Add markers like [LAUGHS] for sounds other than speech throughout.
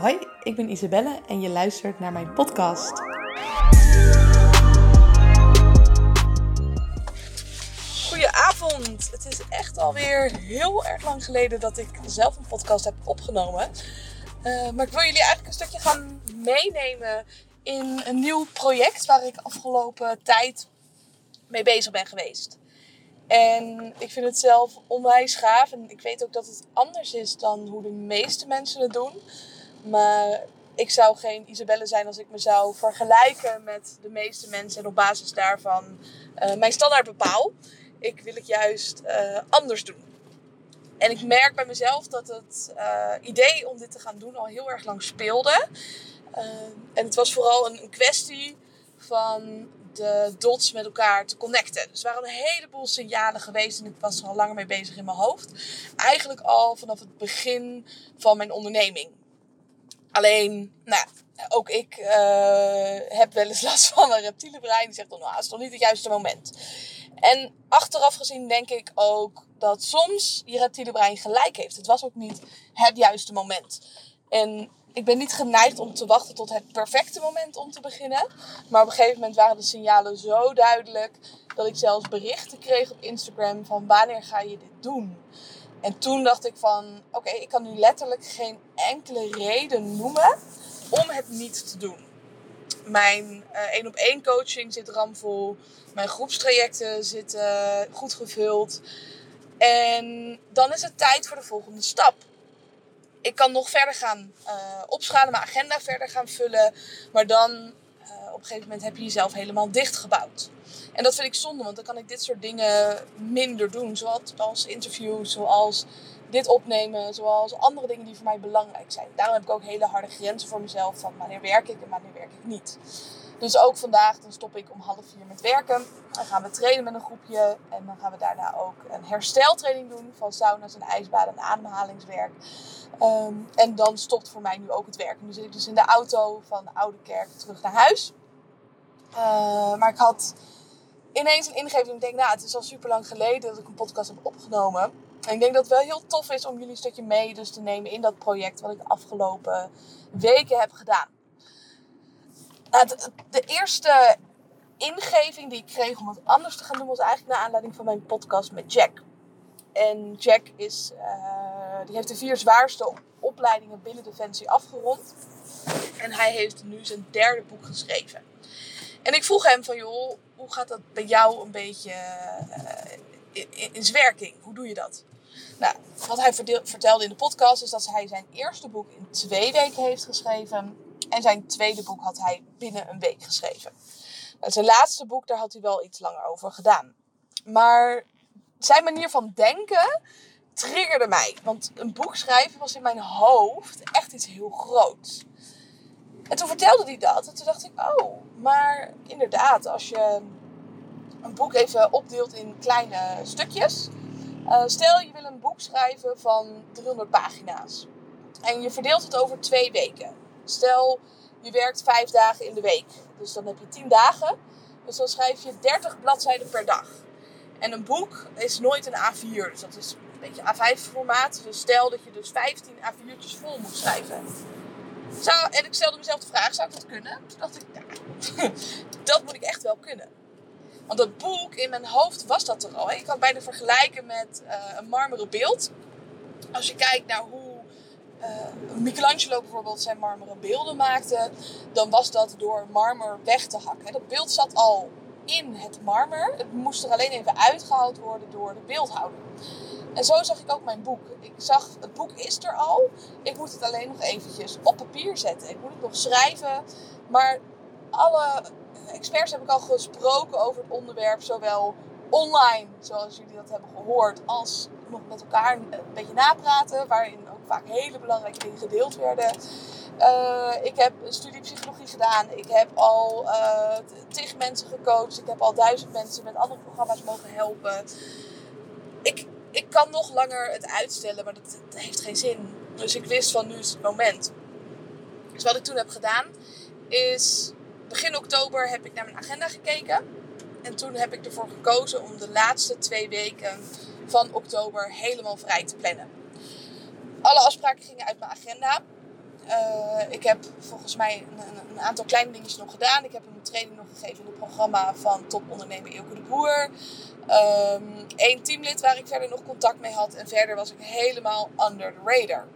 Hoi, ik ben Isabelle en je luistert naar mijn podcast. Goedenavond. Het is echt alweer heel erg lang geleden dat ik zelf een podcast heb opgenomen. Uh, maar ik wil jullie eigenlijk een stukje gaan meenemen in een nieuw project waar ik afgelopen tijd mee bezig ben geweest. En ik vind het zelf onwijs gaaf. En ik weet ook dat het anders is dan hoe de meeste mensen het doen. Maar ik zou geen Isabelle zijn als ik me zou vergelijken met de meeste mensen. En op basis daarvan uh, mijn standaard bepaal. Ik wil het juist uh, anders doen. En ik merk bij mezelf dat het uh, idee om dit te gaan doen al heel erg lang speelde. en het was vooral een, een kwestie van de dots met elkaar te connecten. Dus er waren een heleboel signalen geweest en ik was er al langer mee bezig in mijn hoofd. Eigenlijk al vanaf het begin van mijn onderneming. Alleen, nou, ook ik uh, heb wel eens [LAUGHS] last van een reptiele brein. Die zegt dan, nou, het is nog niet het juiste moment. En achteraf gezien denk ik ook dat soms je reptiele brein gelijk heeft. Het was ook niet het juiste moment. En ik ben niet geneigd om te wachten tot het perfecte moment om te beginnen. Maar op een gegeven moment waren de signalen zo duidelijk dat ik zelfs berichten kreeg op Instagram van wanneer ga je dit doen? En toen dacht ik van oké, ik kan nu letterlijk geen enkele reden noemen om het niet te doen. Mijn één uh, op één coaching zit ramvol. Mijn groepstrajecten zitten goed gevuld. En dan is het tijd voor de volgende stap ik kan nog verder gaan uh, opschalen, mijn agenda verder gaan vullen. Maar dan op een gegeven moment heb je jezelf helemaal dichtgebouwd. En dat vind ik zonde, want dan kan ik dit soort dingen minder doen. Zoals interviews, zoals dit opnemen, zoals andere dingen die voor mij belangrijk zijn. Daarom heb ik ook hele harde grenzen voor mezelf van wanneer werk ik en wanneer werk ik niet. Dus ook vandaag, dan stop ik om half vier met werken. Dan gaan we trainen met een groepje. En dan gaan we daarna ook een hersteltraining doen van sauna's en ijsbaden en ademhalingswerk. Um, en dan stopt voor mij nu ook het werk. Nu zit ik dus in de auto van de Oude Kerk terug naar huis. Uh, maar ik had ineens een ingeving. Ik denk, nou, het is al super lang geleden dat ik een podcast heb opgenomen. En ik denk dat het wel heel tof is om jullie een stukje mee dus te nemen in dat project wat ik de afgelopen weken heb gedaan. Nou, de eerste ingeving die ik kreeg om het anders te gaan doen was eigenlijk naar aanleiding van mijn podcast met Jack. En Jack is, uh, die heeft de vier zwaarste opleidingen binnen Defensie afgerond. En hij heeft nu zijn derde boek geschreven. En ik vroeg hem van, joh, hoe gaat dat bij jou een beetje uh, in, in, in werking? Hoe doe je dat? Nou, wat hij vertelde in de podcast is dat hij zijn eerste boek in twee weken heeft geschreven. En zijn tweede boek had hij binnen een week geschreven. Nou, zijn laatste boek, daar had hij wel iets langer over gedaan. Maar zijn manier van denken triggerde mij. Want een boek schrijven was in mijn hoofd echt iets heel groots. En toen vertelde hij dat. En toen dacht ik, oh, maar inderdaad, als je een boek even opdeelt in kleine stukjes. Uh, stel je wil een boek schrijven van 300 pagina's. En je verdeelt het over twee weken. Stel je werkt vijf dagen in de week. Dus dan heb je 10 dagen. Dus dan schrijf je 30 bladzijden per dag. En een boek is nooit een A4. Dus dat is een beetje A5 formaat. Dus stel dat je dus 15 A4'tjes vol moet schrijven. En ik stelde mezelf de vraag, zou ik dat kunnen? Toen dacht ik, [LAUGHS] dat moet ik echt wel kunnen. Want dat boek, in mijn hoofd was dat er al. Ik kan het bijna vergelijken met uh, een marmeren beeld. Als je kijkt naar hoe uh, Michelangelo bijvoorbeeld zijn marmeren beelden maakte, dan was dat door marmer weg te hakken. Dat beeld zat al in het marmer. Het moest er alleen even uitgehaald worden door de beeldhouder. En zo zag ik ook mijn boek. Ik zag, het boek is er al. Ik moet het alleen nog eventjes op papier zetten. Ik moet het nog schrijven. Maar alle experts heb ik al gesproken over het onderwerp. Zowel online, zoals jullie dat hebben gehoord, als nog met elkaar een beetje napraten. Waarin vaak hele belangrijke dingen gedeeld werden. Uh, ik heb een studie psychologie gedaan. Ik heb al uh, tig mensen gecoacht. Ik heb al duizend mensen met andere programma's mogen helpen. Ik, ik kan nog langer het uitstellen, maar dat, dat heeft geen zin. Dus ik wist van nu is het moment. Dus wat ik toen heb gedaan is begin oktober heb ik naar mijn agenda gekeken. En toen heb ik ervoor gekozen om de laatste twee weken van oktober helemaal vrij te plannen. Alle afspraken gingen uit mijn agenda. Eh, ik heb volgens mij een, een, aantal kleine dingetjes nog gedaan. Ik heb een training nog gegeven in het programma van topondernemer Ilke de Boer. Eén ehm, teamlid waar ik verder nog contact mee had. En verder was ik helemaal under the radar.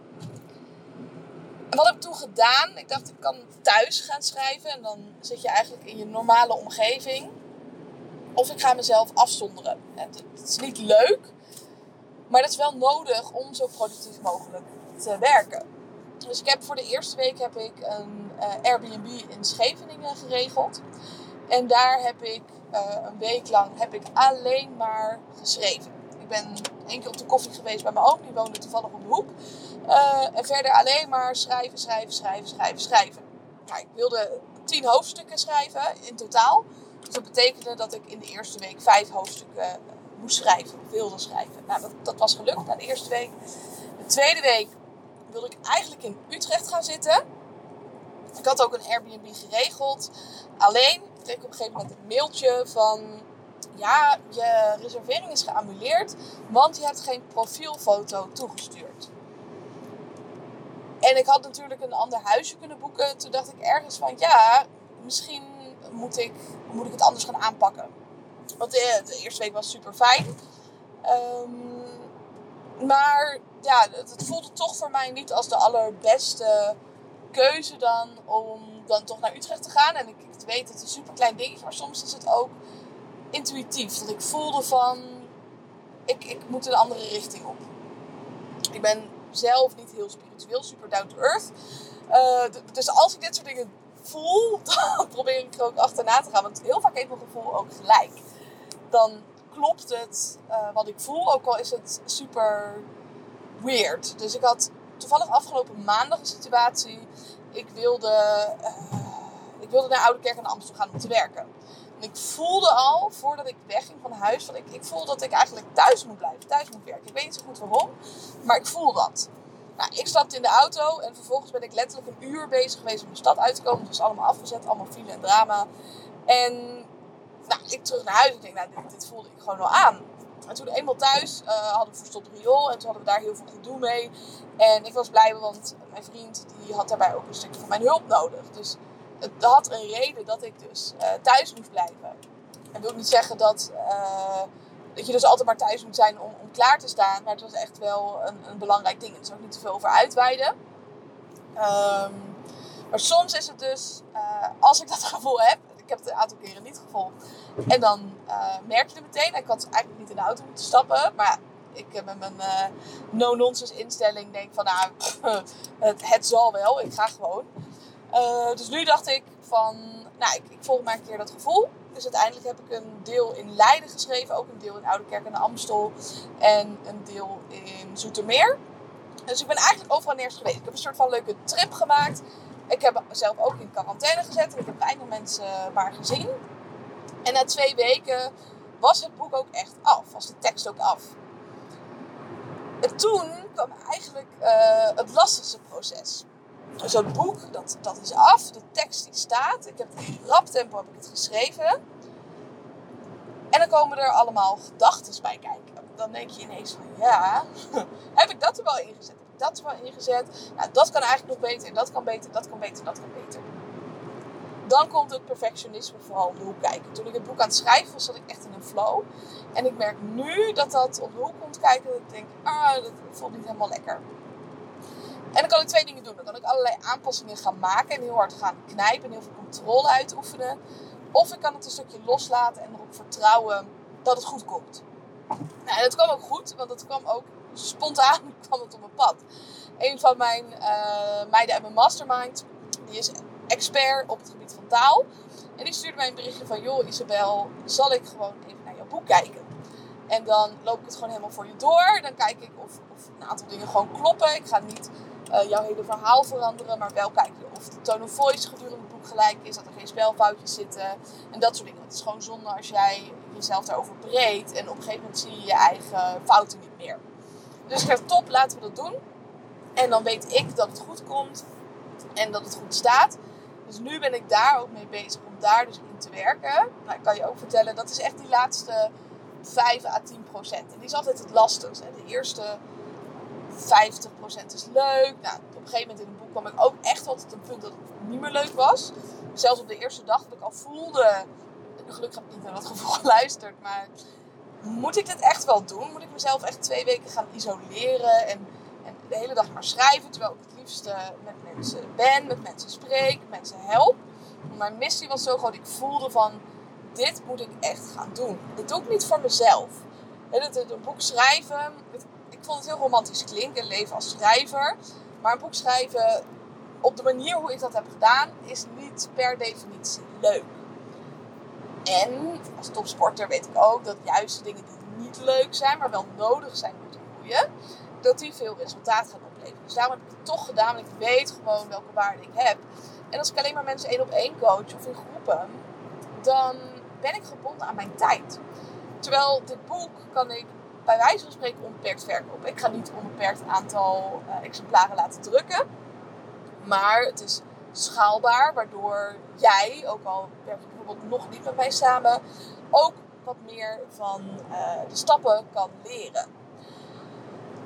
Wat heb ik toen gedaan? Ik dacht, ik kan thuis gaan schrijven. En dan zit je eigenlijk in je normale omgeving. Of ik ga mezelf afzonderen. Het, is niet leuk. Maar dat is wel nodig om zo productief mogelijk te werken. Dus ik heb voor de eerste week heb ik een uh, Airbnb in Scheveningen geregeld. En daar heb ik uh, een week lang heb ik alleen maar geschreven. Ik ben één keer op de koffie geweest bij mijn oom, die woonde toevallig op de hoek. Uh, en verder alleen maar schrijven, schrijven, schrijven, schrijven, schrijven. Ik wilde tien hoofdstukken schrijven in totaal. Dus dat betekende dat ik in de eerste week vijf hoofdstukken moest schrijven, wilde schrijven. Nou, dat, dat was gelukt na de eerste week. De tweede week wilde ik eigenlijk in Utrecht gaan zitten. Ik had ook een Airbnb geregeld. Alleen kreeg ik op een gegeven moment een mailtje van... Ja, je reservering is geannuleerd, want je hebt geen profielfoto toegestuurd. En ik had natuurlijk een ander huisje kunnen boeken. Toen dacht ik ergens van, ja, misschien moet ik, moet ik het anders gaan aanpakken. Want de, de eerste week was super fijn. Um, maar ja, het, voelde toch voor mij niet als de allerbeste keuze dan om dan toch naar Utrecht te gaan. En ik, ik weet, het is een super klein dingetje, maar soms is het ook intuïtief. Dat ik voelde van, ik, ik moet een andere richting op. Ik ben zelf niet heel spiritueel, super down to earth. Uh, dus als ik dit soort dingen voel, [LAUGHS] dan probeer ik er ook achterna te gaan. Want heel vaak heeft mijn gevoel ook gelijk. Dan klopt het uh, wat ik voel, ook al is het super weird. Dus ik had toevallig afgelopen maandag een situatie. Ik wilde, uh, ik wilde naar Oude Kerk en Amsterdam gaan om te werken. En ik voelde al, voordat ik wegging van huis, dat ik, ik voelde dat ik eigenlijk thuis moet blijven, thuis moet werken. Ik weet niet zo goed waarom, maar ik voel dat. Nou, ik stapte in de auto en vervolgens ben ik letterlijk een uur bezig geweest om de stad uit te komen. Het was allemaal afgezet, allemaal file en drama. En nou, ik terug naar huis en denk, nou, dit, voelde ik gewoon al aan. En toen eenmaal thuis uh, hadden we verstopt riool en toen hadden we daar heel veel gedoe mee. En ik was blij, want mijn vriend die had daarbij ook een stukje van mijn hulp nodig. Dus het had een reden dat ik dus uh, thuis moest blijven. En wil niet zeggen dat, uh, dat je dus altijd maar thuis moet zijn om, om klaar te staan. Maar het was echt wel een, een belangrijk ding. Er is ook niet te veel over uitweiden. Um, maar soms is het dus, als ik dat [LAUGHS] gevoel heb, heb het een aantal keren niet gevolgd. En dan uh, merk je het meteen. Ik had eigenlijk niet in de auto moeten stappen. Maar ik uh, met mijn uh, no-nonsense instelling denk van nou, [LAUGHS] het, het zal wel. Ik ga gewoon. dus nu dacht ik van, nou, ik, ik volg maar een keer dat gevoel. Dus uiteindelijk heb ik een deel in Leiden geschreven. Ook een deel in Oudekerk en Amstel. En een deel in Zoetermeer. Dus ik ben eigenlijk overal nergens geweest. Ik heb een soort van leuke trip gemaakt. Ik heb mezelf ook in quarantaine gezet. Ik heb weinig mensen maar gezien. En na twee weken was het boek ook echt af. Was de tekst ook af. En toen kwam eigenlijk uh, het lastigste proces. Dus het boek, dat, dat is af. De tekst die staat. Ik heb in rap tempo heb ik het geschreven. En dan komen er allemaal gedachten bij kijken. Dan denk je ineens van ja, [LAUGHS] heb ik dat er wel ingezet? Dat is wel ingezet. Nou, dat kan eigenlijk nog beter. Dat kan beter, dat kan beter, dat kan beter. Dan komt het perfectionisme vooral om de hoek kijken. Toen ik het boek aan het schrijven was, zat ik echt in een flow. En ik merk nu dat dat op de hoek komt kijken. Dat ik denk, ah, dat voelt niet helemaal lekker. En dan kan ik twee dingen doen. Dan kan ik allerlei aanpassingen gaan maken en heel hard gaan knijpen en heel veel controle uitoefenen. Of ik kan het een stukje loslaten en erop vertrouwen dat het goed komt. Nou, en het kwam ook goed, want het kwam ook spontaan [LAUGHS] kwam het op mijn pad. Een van mijn uh, meiden uit mijn mastermind, die is expert op het gebied van taal. En die stuurde mij een berichtje van, joh Isabel, zal ik gewoon even naar jouw boek kijken? En dan loop ik het gewoon helemaal voor je door. Dan kijk ik of, of een aantal dingen gewoon kloppen. Ik ga niet uh, jouw hele verhaal veranderen, maar wel kijken of de tone of voice gedurende het boek gelijk is. Dat er geen spelfoutjes zitten en dat soort dingen. Het is gewoon zonde als jij jezelf daarover breekt en op een gegeven moment zie je je eigen fouten niet meer. Dus ik dacht, top, laten we dat doen. En dan weet ik dat het goed komt en dat het goed staat. Dus nu ben ik daar ook mee bezig om daar dus in te werken. Nou, ik kan je ook vertellen, dat is echt die laatste 5 à 10 procent. En die is altijd het lastigste. De eerste 50 procent is leuk. Nou, op een gegeven moment in het boek kwam ik ook echt wel tot een punt dat het niet meer leuk was. Zelfs op de eerste dag dat ik al voelde, gelukkig heb ik niet naar dat gevoel [LAUGHS] geluisterd, maar moet ik dit echt wel doen? Moet ik mezelf echt twee weken gaan isoleren en, en de hele dag maar schrijven, terwijl ik het liefst met mensen ben, met mensen spreek, mensen help. Mijn missie was zo groot, ik voelde van, dit moet ik echt gaan doen. Dit doe ik niet voor mezelf. Het, een boek schrijven, ik vond het heel romantisch klinken, leven als schrijver. Maar een boek schrijven op de manier hoe ik dat heb gedaan, is niet per definitie leuk. En als topsporter weet ik ook dat juist de dingen die niet leuk zijn, maar wel nodig zijn om te groeien, dat die veel resultaat gaan opleveren. Dus daarom heb ik het toch gedaan, want ik weet gewoon welke waarde ik heb. En als ik alleen maar mensen één op één coach of in groepen, dan ben ik gebonden aan mijn tijd. Terwijl dit boek kan ik bij wijze van spreken onbeperkt verkopen. Ik ga niet onbeperkt aantal uh, exemplaren laten drukken. Maar het is schaalbaar, waardoor jij, ook al bijvoorbeeld nog niet met mij samen, ook wat meer van uh, de stappen kan leren.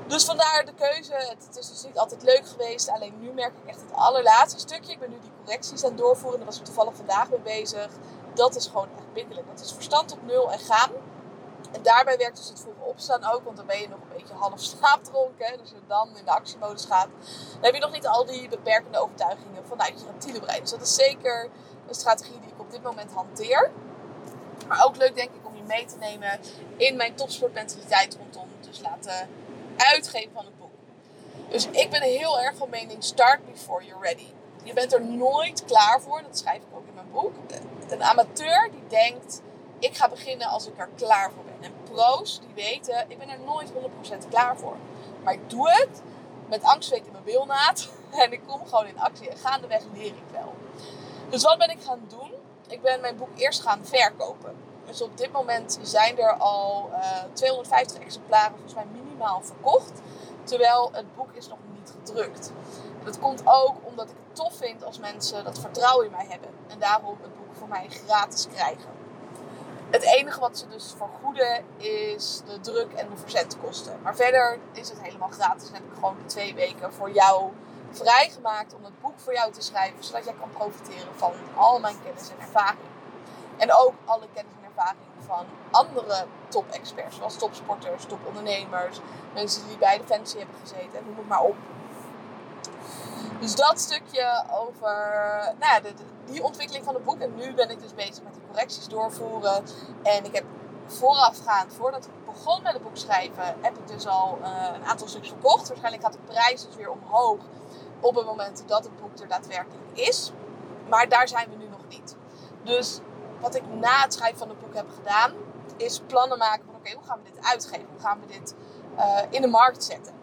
Dus vandaar de keuze. Het, is dus niet altijd leuk geweest. Alleen nu merk ik echt het allerlaatste stukje. Ik ben nu die correcties aan het doorvoeren. Daar was ik toevallig vandaag mee bezig. Dat is gewoon echt bindelijk. Dat is verstand op nul en gaan. En daarbij werkt dus het vroeg opstaan ook, want dan ben je nog een beetje half slaapdronken. Dus als je dan in de actiemodus gaat, dan heb je nog niet al die beperkende overtuigingen vanuit je reptiele brein. Dus dat is zeker een strategie die ik op dit moment hanteer. Maar ook leuk denk ik om je mee te nemen in mijn topsportmentaliteit rondom dus laten uitgeven van het boek. Dus ik ben heel erg van mening, start before you're ready. Je bent er nooit klaar voor, dat schrijf ik ook in mijn boek. Een amateur die denkt, ik ga beginnen als ik er klaar voor ben. En pro's die weten, ik ben er nooit 100% klaar voor. Maar ik doe het met angstzweet in mijn bilnaad. [LAUGHS] En ik kom gewoon in actie. En gaandeweg leer ik wel. Dus wat ben ik gaan doen? Ik ben mijn boek eerst gaan verkopen. Dus op dit moment zijn er al uh, eh, 250 exemplaren volgens mij minimaal verkocht. Terwijl het boek is nog niet gedrukt. dat komt ook omdat ik het tof vind als mensen dat vertrouwen in mij hebben. En daarom het boek voor mij gratis krijgen. Het enige wat ze dus vergoeden is de druk en de verzendkosten. Maar verder is het helemaal gratis. En heb ik gewoon twee weken voor jou vrijgemaakt om het boek voor jou te schrijven. Zodat jij kan profiteren van al mijn kennis en ervaring. En ook alle kennis en ervaring van andere top-experts. Zoals topsporters, topondernemers. Mensen die bij Defensie hebben gezeten. Noem het maar op. Dus dat stukje over nou ja, de, die ontwikkeling van het boek. En nu ben ik dus bezig met die correcties doorvoeren. En ik heb voorafgaand, voordat ik begon met het boek schrijven, heb ik dus al uh, een aantal stuks verkocht. Waarschijnlijk gaat de prijs dus weer omhoog op het moment dat het boek er daadwerkelijk is. Maar daar zijn we nu nog niet. Dus wat ik na het schrijven van het boek heb gedaan, is plannen maken van oké, hoe gaan we dit uitgeven? Hoe gaan we dit uh, in de markt zetten?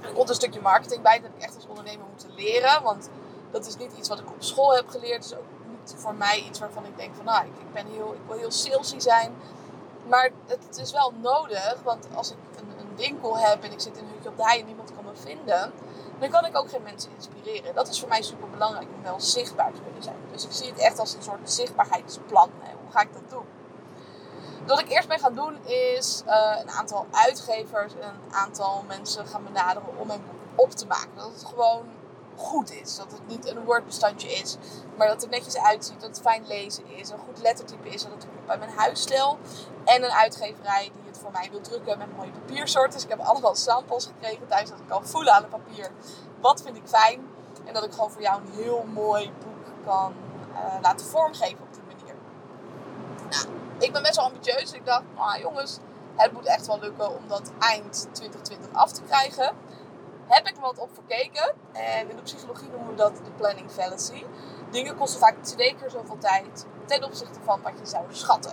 Er komt een stukje marketing bij, dat heb ik echt als ondernemer moeten leren. Want dat is niet iets wat ik op school heb geleerd. Is ook niet voor mij iets waarvan ik denk van nou, ik, ik ben heel, ik wil heel salesy zijn. Maar het is wel nodig, want als ik een, een, winkel heb en ik zit in een hutje op de hei en niemand kan me vinden, dan kan ik ook geen mensen inspireren. Dat is voor mij super belangrijk om wel zichtbaar te kunnen zijn. Dus ik zie het echt als een soort zichtbaarheidsplan. Hoe ga ik dat doen? Wat ik eerst ben gaan doen is uh, een aantal uitgevers en een aantal mensen gaan benaderen om mijn boek op te maken. Dat het gewoon goed is. Dat het niet een woordbestandje is, maar dat het er netjes uitziet, dat het fijn lezen is, een goed lettertype is, dat het bij mijn huisstijl. En een uitgeverij die het voor mij wil drukken met mooie papiersoorten. Dus ik heb allemaal samples gekregen thuis dat ik kan voelen aan het papier. Wat vind ik fijn? En dat ik gewoon voor jou een heel mooi boek kan uh, laten vormgeven op die manier. Nou, ik ben best wel ambitieus. Ik dacht, nou jongens, het moet echt wel lukken om dat eind 2020 af te krijgen heb ik wat op verkeken. En in de psychologie noemen we dat de planning fallacy. Dingen kosten vaak twee keer zoveel tijd ten opzichte van wat je zou schatten.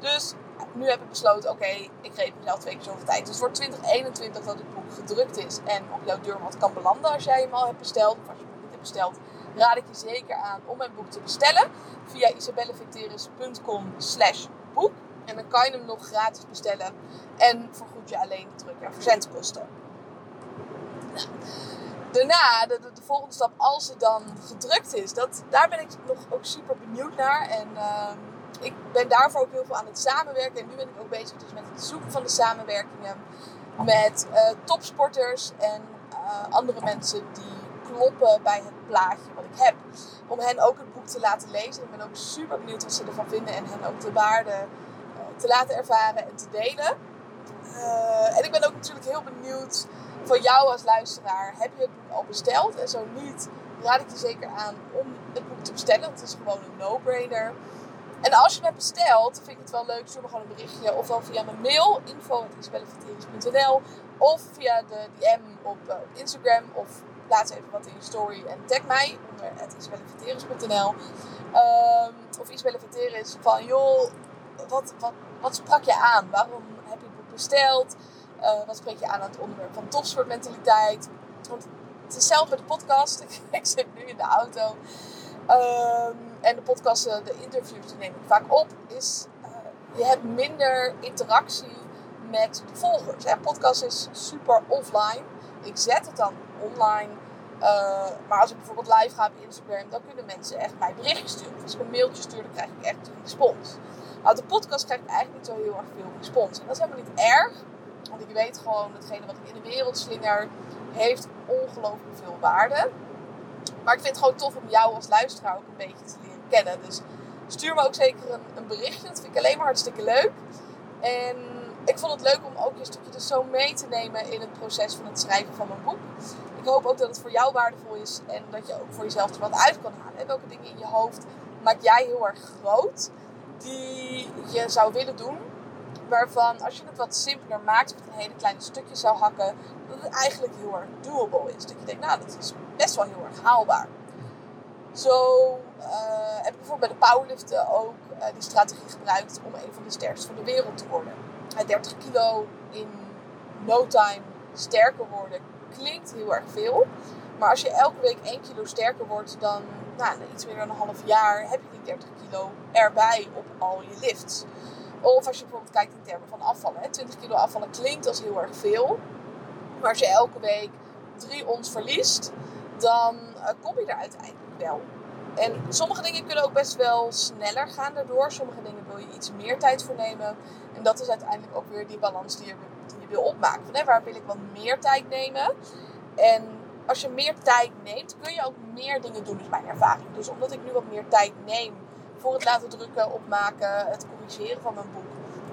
Dus nu heb ik besloten, oké, ik geef mezelf twee keer zoveel tijd. Dus voor 2021 dat het boek gedrukt is en op jouw deurmat kan belanden als jij hem al hebt besteld. Of als je hem niet hebt besteld, raad ik je zeker aan om mijn boek te bestellen. Via isabellevicteris.com slash boek. En dan kan je hem nog gratis bestellen. En vergoed je alleen de druk- en verzendkosten. Daarna, de, de, volgende stap, als het dan gedrukt is, dat, daar ben ik nog ook super benieuwd naar. En uh, ik ben daarvoor ook heel veel aan het samenwerken. En nu ben ik ook bezig dus met het zoeken van de samenwerkingen met uh, topsporters en uh, andere mensen die kloppen bij het plaatje wat ik heb. Om hen ook het boek te laten lezen. Ik ben ook super benieuwd wat ze ervan vinden en hen ook de waarde uh, te laten ervaren en te delen. En ik ben ook natuurlijk heel benieuwd van jou als luisteraar. Heb je het boek al besteld? En zo niet, raad ik je zeker aan om het boek te bestellen. Het is gewoon een no-brainer. En als je het hebt besteld, vind ik het wel leuk. Stuur me gewoon een berichtje. Ofwel via mijn mail, info.isabelleverteris.nl Of via de DM op, uh, Instagram. Of plaats even wat in je story en tag mij onder isabelleverteris.nl um, Of Isabelle van, joh, wat, wat, wat sprak je aan? Waarom heb je het boek besteld? Uh, wat spreek je aan het onderwerp van topsportmentaliteit? Want het is hetzelfde met de podcast. [LAUGHS] ik zit nu in de auto. Um, en de podcasten, de interviews, die neem ik vaak op. Is uh, je hebt minder interactie met de volgers. En podcast is super offline. Ik zet het dan online. Maar als ik bijvoorbeeld live ga op Instagram, dan kunnen mensen echt mij berichtjes sturen. Als ik een mailtje stuur, dan krijg ik echt een respons. Maar de podcast krijg ik eigenlijk niet zo heel erg veel respons. En dat is helemaal niet erg. Want ik weet gewoon, hetgene wat ik in de wereld slinger, heeft ongelooflijk veel waarde. Maar ik vind het gewoon tof om jou als luisteraar ook een beetje te leren kennen. Dus stuur me ook zeker een, berichtje. Dat vind ik alleen maar hartstikke leuk. En ik vond het leuk om ook een stukje dus zo mee te nemen in het proces van het schrijven van mijn boek. Ik hoop ook dat het voor jou waardevol is en dat je ook voor jezelf er wat uit kan halen. En welke dingen in je hoofd maak jij heel erg groot die je zou willen doen. Waarvan als je het wat simpeler maakt, met een hele kleine stukjes zou hakken, dat het eigenlijk heel erg doable is. Dat je denkt, nou, dat is best wel heel erg haalbaar. Zo uh, heb ik bijvoorbeeld bij de powerliften ook uh, die strategie gebruikt om een van de sterkste van de wereld te worden. 30 kilo in no time sterker worden klinkt heel erg veel. Maar als je elke week 1 kilo sterker wordt dan nou, iets meer dan een half jaar, heb je die 30 kilo erbij op al je lifts. Of als je bijvoorbeeld kijkt in termen van afvallen. Hè. 20 kilo afvallen klinkt als heel erg veel. Maar als je elke week 3 ons verliest, dan uh, kom je er uiteindelijk wel. En sommige dingen kunnen ook best wel sneller gaan daardoor. Sommige dingen wil je iets meer tijd voor nemen. En dat is uiteindelijk ook weer die balans die je, die je wil opmaken. Hè, waar wil ik wat meer tijd nemen? En als je meer tijd neemt, kun je ook meer dingen doen, is mijn ervaring. Dus omdat ik nu wat meer tijd neem voor het laten drukken, opmaken, het corrigeren van mijn boek,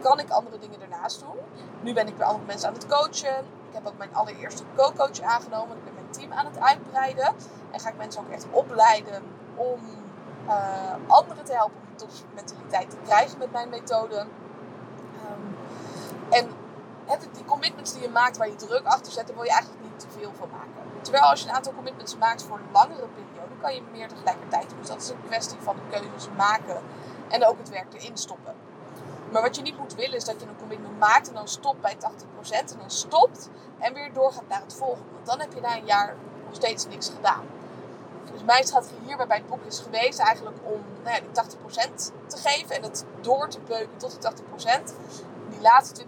kan ik andere dingen ernaast doen. Nu ben ik weer andere mensen aan het coachen. Ik heb ook mijn allereerste co-coach aangenomen. Ik ben mijn team aan het uitbreiden. En ga ik mensen ook echt opleiden om uh, anderen te helpen om die topmentaliteit te krijgen met mijn methode. Um, en die commitments die je maakt waar je druk achter zet, daar wil je eigenlijk niet te veel van maken. Terwijl als je een aantal commitments maakt voor een langere periode, kan je meer tegelijkertijd doen. Dus dat is een kwestie van de keuzes maken en ook het werk erin stoppen. Maar wat je niet moet willen is dat je een commitment maakt en dan stopt bij 80% en dan stopt en weer doorgaat naar het volgende. Want dan heb je na een jaar nog steeds niks gedaan. Dus mijn strategie hierbij bij het boek is geweest eigenlijk om nou ja, die 80% te geven en het door te beuken tot die 80%. Die laatste 20%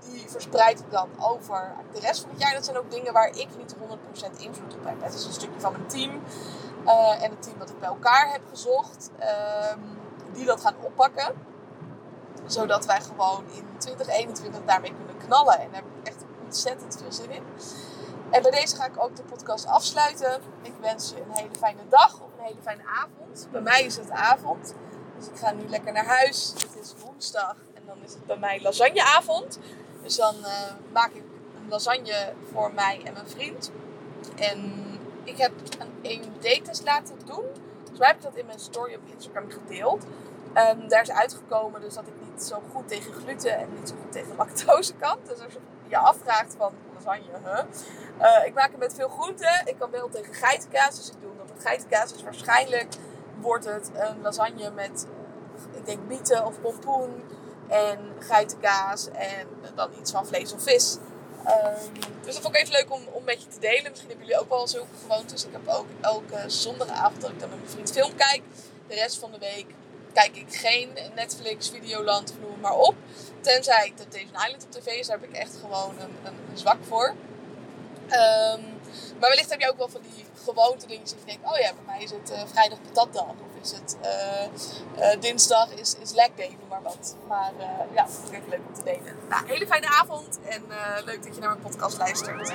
die verspreid ik dan over de rest van het jaar. Dat zijn ook dingen waar ik niet 100% invloed op heb. Het is een stukje van mijn team uh, en het team dat ik bij elkaar heb gezocht, uh, die dat gaan oppakken. Zodat wij gewoon in 2021 daarmee kunnen knallen. En daar heb ik echt ontzettend veel zin in. En bij deze ga ik ook de podcast afsluiten. Ik wens je een hele fijne dag of een hele fijne avond. Bij mij is het avond. Dus ik ga nu lekker naar huis. Het is woensdag en dan is het bij mij lasagneavond. Dus dan uh, maak ik een lasagne voor mij en mijn vriend. En ik heb een EMD-test laten doen. Dus mij heb ik dat in mijn story op Instagram gedeeld. Daar is uitgekomen dus dat ik niet zo goed tegen gluten en niet zo goed tegen lactose kan. Dus als je je afvraagt van lasagne, huh? Uh, ik maak het met veel groenten. Ik kan wel tegen geitenkaas, dus ik doe dat met geitenkaas. Dus waarschijnlijk wordt het een lasagne met, ik denk bieten of pompoen en geitenkaas en dan iets van vlees of vis. Um, dus dat vond ik even leuk om, om met te delen. Misschien hebben jullie ook wel zulke gewoontes. Ik heb ook elke zondagavond dat ik dan met mijn vriend film kijk. De rest van de week kijk ik geen Netflix, Videoland, noem maar op. Tenzij Temptation Island op tv is, daar heb ik echt gewoon een, een zwak voor. Um, maar wellicht heb je ook wel van die gewoonte dingen dat je denkt, oh ja, bij mij is het uh, vrijdag patatdag. Het uh, uh, dinsdag is, is leg day, noem maar wat. Maar ja, dat vind ik leuk om te delen. Nou, hele fijne avond en leuk dat je naar mijn podcast luistert.